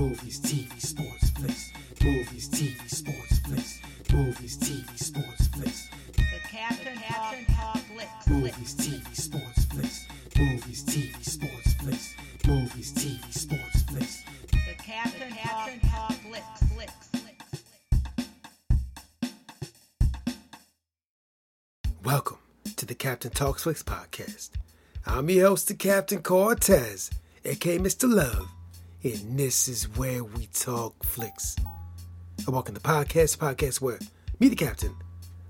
Movies, TV, sports, flicks. Movies, TV, sports, flicks. Movies, TV, sports, flicks. The Captain Captain Talk Flicks. Movies, TV, sports, flicks. Movies, TV, sports, flicks. Movies, TV, sports, flicks. The Captain Captain Talk Flicks. Flicks. Welcome to the Captain Talks Flicks podcast. I'm your host, the Captain Cortez, aka Mr. Love, and this is where we talk flicks. I welcome the podcast, podcast where me, the Captain,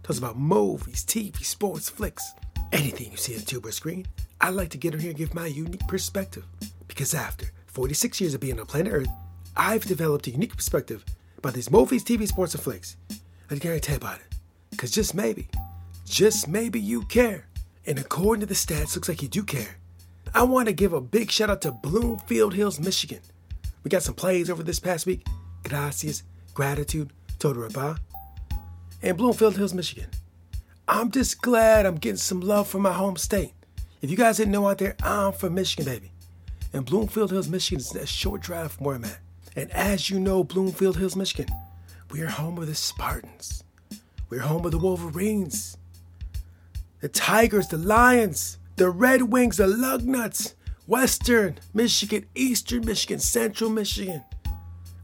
talks about movies, TV, sports, flicks, anything you see on the tube or screen. I like to get in here and give my unique perspective because after 46 years of being on planet Earth, I've developed a unique perspective about these movies, TV, sports, and flicks. I can't tell you about it because just maybe just maybe you care. And according to the stats, looks like you do care. I want to give a big shout out to Bloomfield Hills, Michigan. We got some plays over this past week. Gracias, gratitude, total raba. And Bloomfield Hills, Michigan. I'm just glad I'm getting some love from my home state. If you guys didn't know out there, I'm from Michigan, baby. And Bloomfield Hills, Michigan is a short drive from where I'm at. And as you know, Bloomfield Hills, Michigan, we're home of the Spartans. We're home of the Wolverines the Tigers, the Lions, the Red Wings, the Lugnuts, Western Michigan, Eastern Michigan, Central Michigan,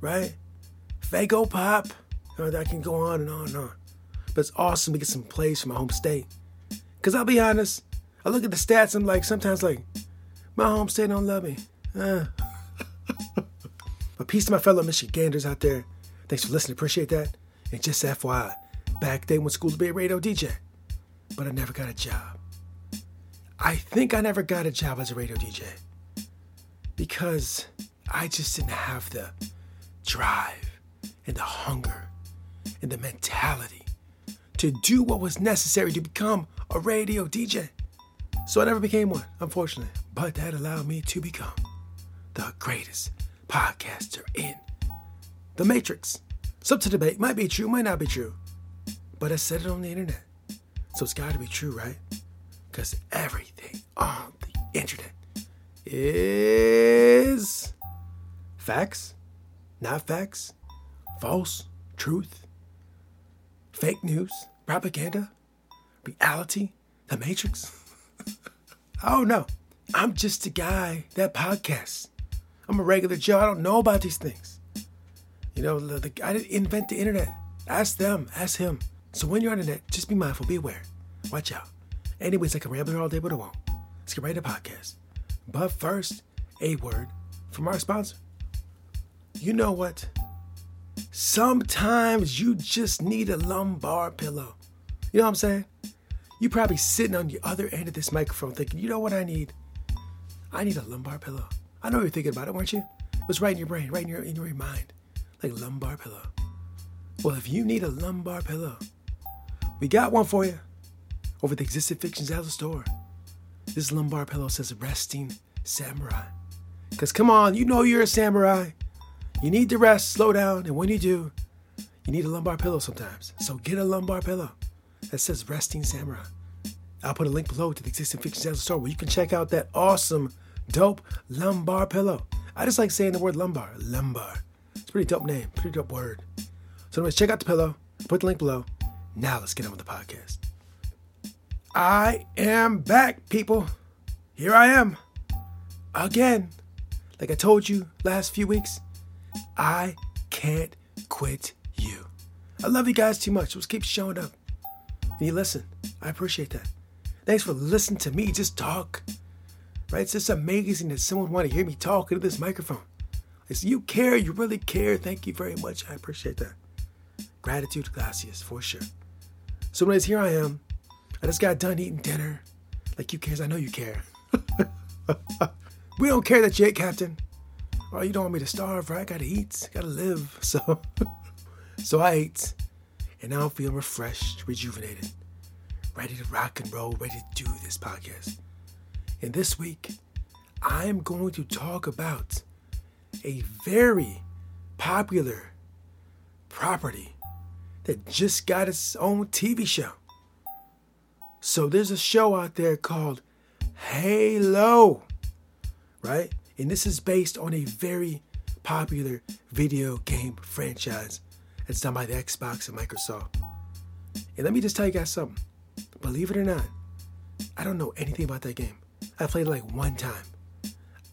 right? Faygo Pop. You know, can go on and on and on. But it's awesome to get some plays from my home state. Because I'll be honest, I look at the stats, I'm like, sometimes like, my home state don't love me. Uh. but peace to my fellow Michiganders out there. Thanks for listening, appreciate that. And just FYI, back then when school be a radio DJ but I never got a job. I think I never got a job as a radio DJ because I just didn't have the drive and the hunger and the mentality to do what was necessary to become a radio DJ. So I never became one, unfortunately. But that allowed me to become the greatest podcaster in the Matrix. Some to debate might be true, might not be true. But I said it on the internet. So it's got to be true, right? Because everything on the internet is facts, not facts, false, truth, fake news, propaganda, reality, the matrix. oh no, I'm just a guy that podcasts. I'm a regular Joe. I don't know about these things. You know, the, the, I didn't invent the internet. Ask them, ask him. So when you're on the net, just be mindful, be aware. Watch out. Anyways, I can ramble here all day, but I won't. Let's get right to the podcast. But first, a word from our sponsor. You know what? Sometimes you just need a lumbar pillow. You know what I'm saying? You're probably sitting on the other end of this microphone thinking, you know what I need? I need a lumbar pillow. I know you're thinking about it, weren't you? It was right in your brain, right in your in your mind. Like lumbar pillow. Well, if you need a lumbar pillow, we got one for you over the Existing Fictions Outlet store. This lumbar pillow says resting samurai. Because come on, you know you're a samurai. You need to rest, slow down, and when you do, you need a lumbar pillow sometimes. So get a lumbar pillow that says resting samurai. I'll put a link below to the Existing Fictions Outlet store where you can check out that awesome, dope lumbar pillow. I just like saying the word lumbar. Lumbar. It's a pretty dope name, pretty dope word. So, anyways, check out the pillow. Put the link below. Now let's get on with the podcast. I am back, people. Here I am. Again. Like I told you last few weeks, I can't quit you. I love you guys too much. Just keep showing up. And you listen. I appreciate that. Thanks for listening to me just talk. Right? It's just amazing that someone want to hear me talk into this microphone. It's you care, you really care. Thank you very much. I appreciate that. Gratitude, to gracias, for sure. So, anyways, here I am I just got done eating dinner. Like you cares, I know you care. we don't care that you ate, Captain. Oh, you don't want me to starve, right? I gotta eat, gotta live. So, so I ate, and now I'm feeling refreshed, rejuvenated, ready to rock and roll, ready to do this podcast. And this week, I am going to talk about a very popular property that just got its own TV show. So there's a show out there called Halo, right? And this is based on a very popular video game franchise that's done by the Xbox and Microsoft. And let me just tell you guys something. Believe it or not, I don't know anything about that game. I played it like one time.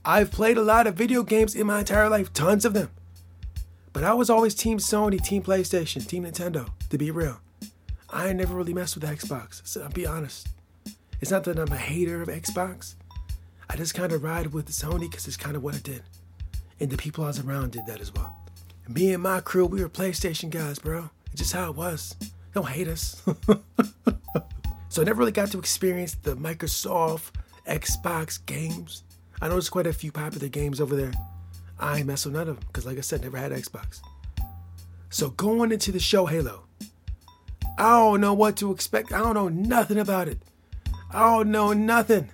I've played a lot of video games in my entire life, tons of them. But I was always Team Sony, Team PlayStation, Team Nintendo, to be real. I never really messed with Xbox, so I'll be honest. It's not that I'm a hater of Xbox. I just kind of ride with Sony because it's kind of what I did. And the people I was around did that as well. And me and my crew, we were PlayStation guys, bro. It's just how it was. Don't hate us. so I never really got to experience the Microsoft Xbox games. I know there's quite a few popular games over there. I mess with none of them because, like I said, never had Xbox. So going into the show Halo, I don't know what to expect. I don't know nothing about it. I don't know nothing.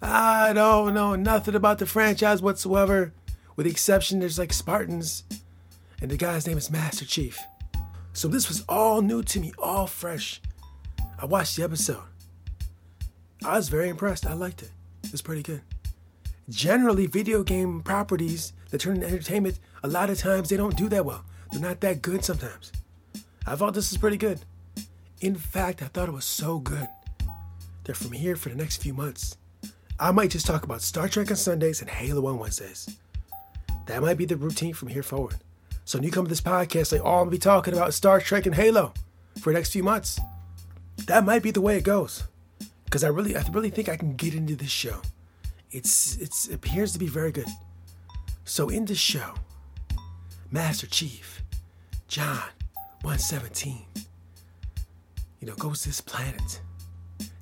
I don't know nothing about the franchise whatsoever, with the exception there's like Spartans, and the guy's name is Master Chief. So this was all new to me, all fresh. I watched the episode. I was very impressed. I liked it. It was pretty good. Generally, video game properties that turn into entertainment, a lot of times they don't do that well. They're not that good sometimes. I thought this was pretty good. In fact, I thought it was so good that from here for the next few months, I might just talk about Star Trek on Sundays and Halo on Wednesdays. That might be the routine from here forward. So when you come to this podcast, like, oh, I'm gonna be talking about Star Trek and Halo for the next few months. That might be the way it goes. Because I really, I really think I can get into this show. It's, it's, it appears to be very good. So in this show, Master Chief, John 117, you know, goes to this planet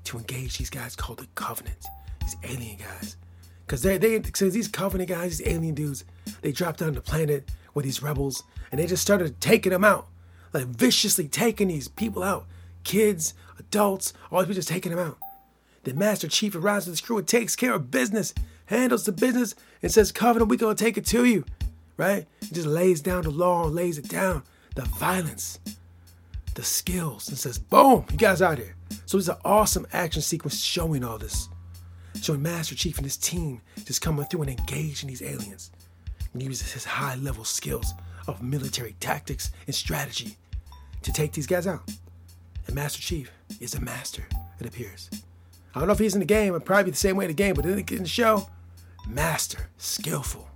to engage these guys called the Covenant these alien guys. Cause they they cause these Covenant guys, these alien dudes, they dropped down the planet with these rebels and they just started taking them out. Like viciously taking these people out. Kids, adults, all these people just taking them out. The Master Chief arrives with his crew and takes care of business, handles the business, and says, Covenant, we gonna take it to you. Right? He just lays down the law lays it down. The violence, the skills, and says, boom, you guys out here. So it's an awesome action sequence showing all this showing Master Chief and his team just coming through and engaging these aliens. And uses his high level skills of military tactics and strategy to take these guys out. And Master Chief is a master, it appears. I don't know if he's in the game, it'd probably the same way in the game, but in the show, master, skillful,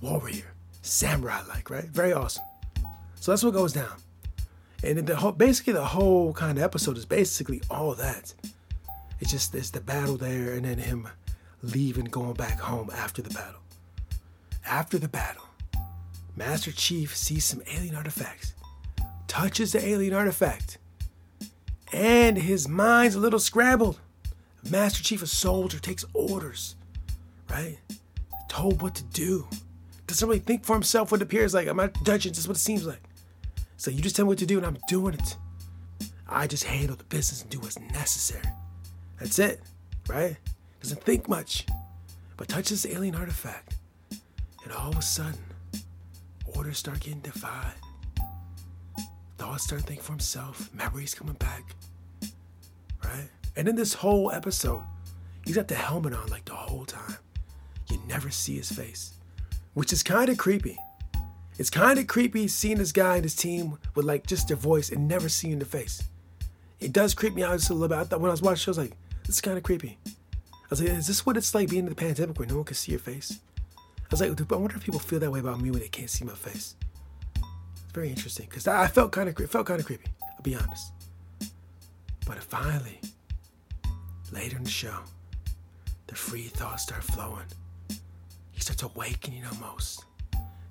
warrior, samurai like, right? Very awesome. So that's what goes down. And the whole, basically the whole kind of episode is basically all that. It's just it's the battle there and then him leaving, going back home after the battle. After the battle, Master Chief sees some alien artifacts, touches the alien artifact, and his mind's a little scrambled. Master Chief, a soldier, takes orders, right? Told what to do. Doesn't really think for himself what appears like. I'm at dungeons, that's what it seems like. So you just tell me what to do and I'm doing it. I just handle the business and do what's necessary. That's it, right? Doesn't think much, but touches the alien artifact. And all of a sudden, orders start getting defied. Thoughts start thinking for himself, memories coming back, right? And in this whole episode, he's got the helmet on like the whole time. You never see his face, which is kind of creepy. It's kind of creepy seeing this guy and his team with like just their voice and never seeing the face. It does creep me out just a little bit. I thought when I was watching, I was like, this is kind of creepy. I was like, is this what it's like being in the pandemic where no one can see your face? I was like, I wonder if people feel that way about me when they can't see my face. It's very interesting because I felt kind of felt kind of creepy. I'll be honest. But finally, later in the show, the free thoughts start flowing. He starts awakening almost.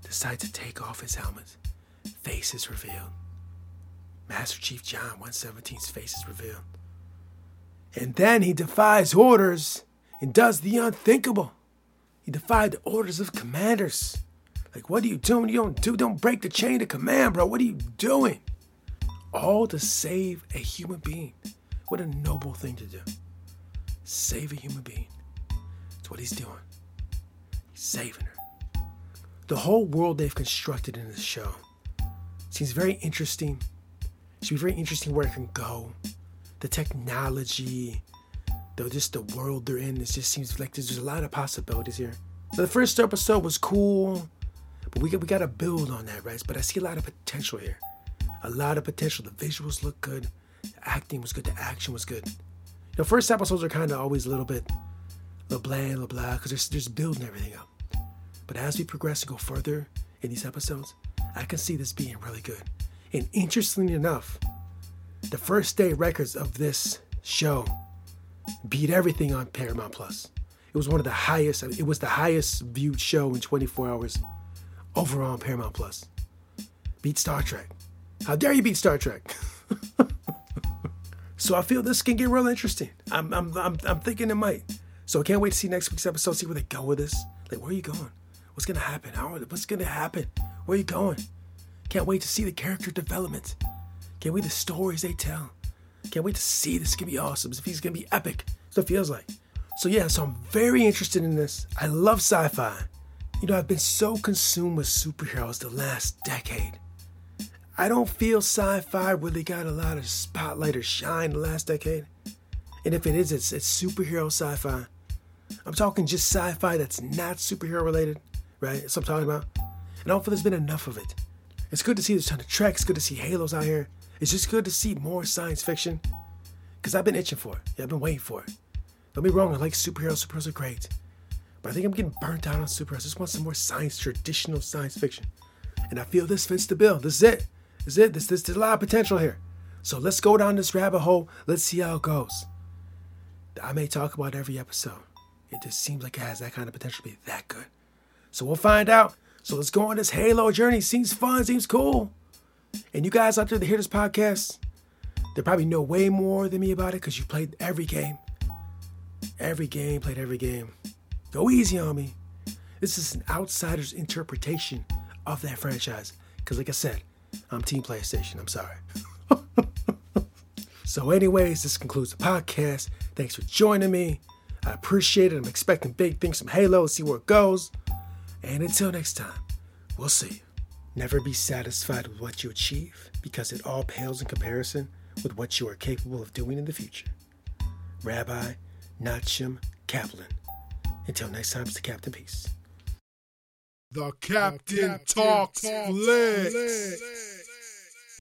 Decides to take off his helmet. Face is revealed. Master Chief John 117's face is revealed. And then he defies orders and does the unthinkable. He defied the orders of commanders. Like, what are you doing? You don't do, don't break the chain of command, bro. What are you doing? All to save a human being. What a noble thing to do. Save a human being. That's what he's doing. He's saving her. The whole world they've constructed in this show seems very interesting. It should be very interesting where it can go the technology, though, just the world they're in. It just seems like there's, a lot of possibilities here. the first episode was cool, But we, we got to build on that, right? But I see a lot of potential here. A lot of potential. The visuals look good. The acting was good. The action was good. The first episodes are kind of always a little bit, a little blah, because they're just building everything up. But as we progress and go further in these episodes, I can see this being really good. And interestingly enough, the first day records of this show beat everything on Paramount Plus. It was one of the highest, it was the highest viewed show in 24 hours overall on Paramount Plus. Beat Star Trek. How dare you beat Star Trek? so I feel this can get real interesting. I'm, I'm, I'm, I'm thinking it might. So I can't wait to see next week's episode, see where they go with this. Like, where are you going? What's gonna happen? How, what's gonna happen? Where are you going? Can't wait to see the character development. Can't wait the stories they tell. Can't wait to see this. It's gonna be awesome. He's gonna be epic. So it feels like. So yeah, so I'm very interested in this. I love sci-fi. You know, I've been so consumed with superheroes the last decade. I don't feel sci-fi really got a lot of spotlight or shine the last decade. And if it is, it's, it's superhero sci-fi. I'm talking just sci-fi that's not superhero related, right? That's what I'm talking about. And I don't feel there's been enough of it. It's good to see there's a ton of Trek. It's good to see Halos out here. It's just good to see more science fiction. Because I've been itching for it. Yeah, I've been waiting for it. Don't be wrong, I like superheroes. Superheroes are great. But I think I'm getting burnt out on superheroes. I just want some more science, traditional science fiction. And I feel this fits the bill. This is it. This is it. This, this, there's a lot of potential here. So let's go down this rabbit hole. Let's see how it goes. I may talk about every episode. It just seems like it has that kind of potential to be that good. So we'll find out. So let's go on this Halo journey. Seems fun, seems cool. And you guys out there that hear this podcast, they probably know way more than me about it because you played every game. Every game, played every game. Go easy on me. This is an outsider's interpretation of that franchise. Because, like I said, I'm Team PlayStation. I'm sorry. so, anyways, this concludes the podcast. Thanks for joining me. I appreciate it. I'm expecting big things from Halo. see where it goes. And until next time, we'll see you. Never be satisfied with what you achieve because it all pales in comparison with what you are capable of doing in the future. Rabbi Nachum Kaplan. Until next time, it's the Captain Peace. The Captain, the Captain talks, talks flicks. flicks.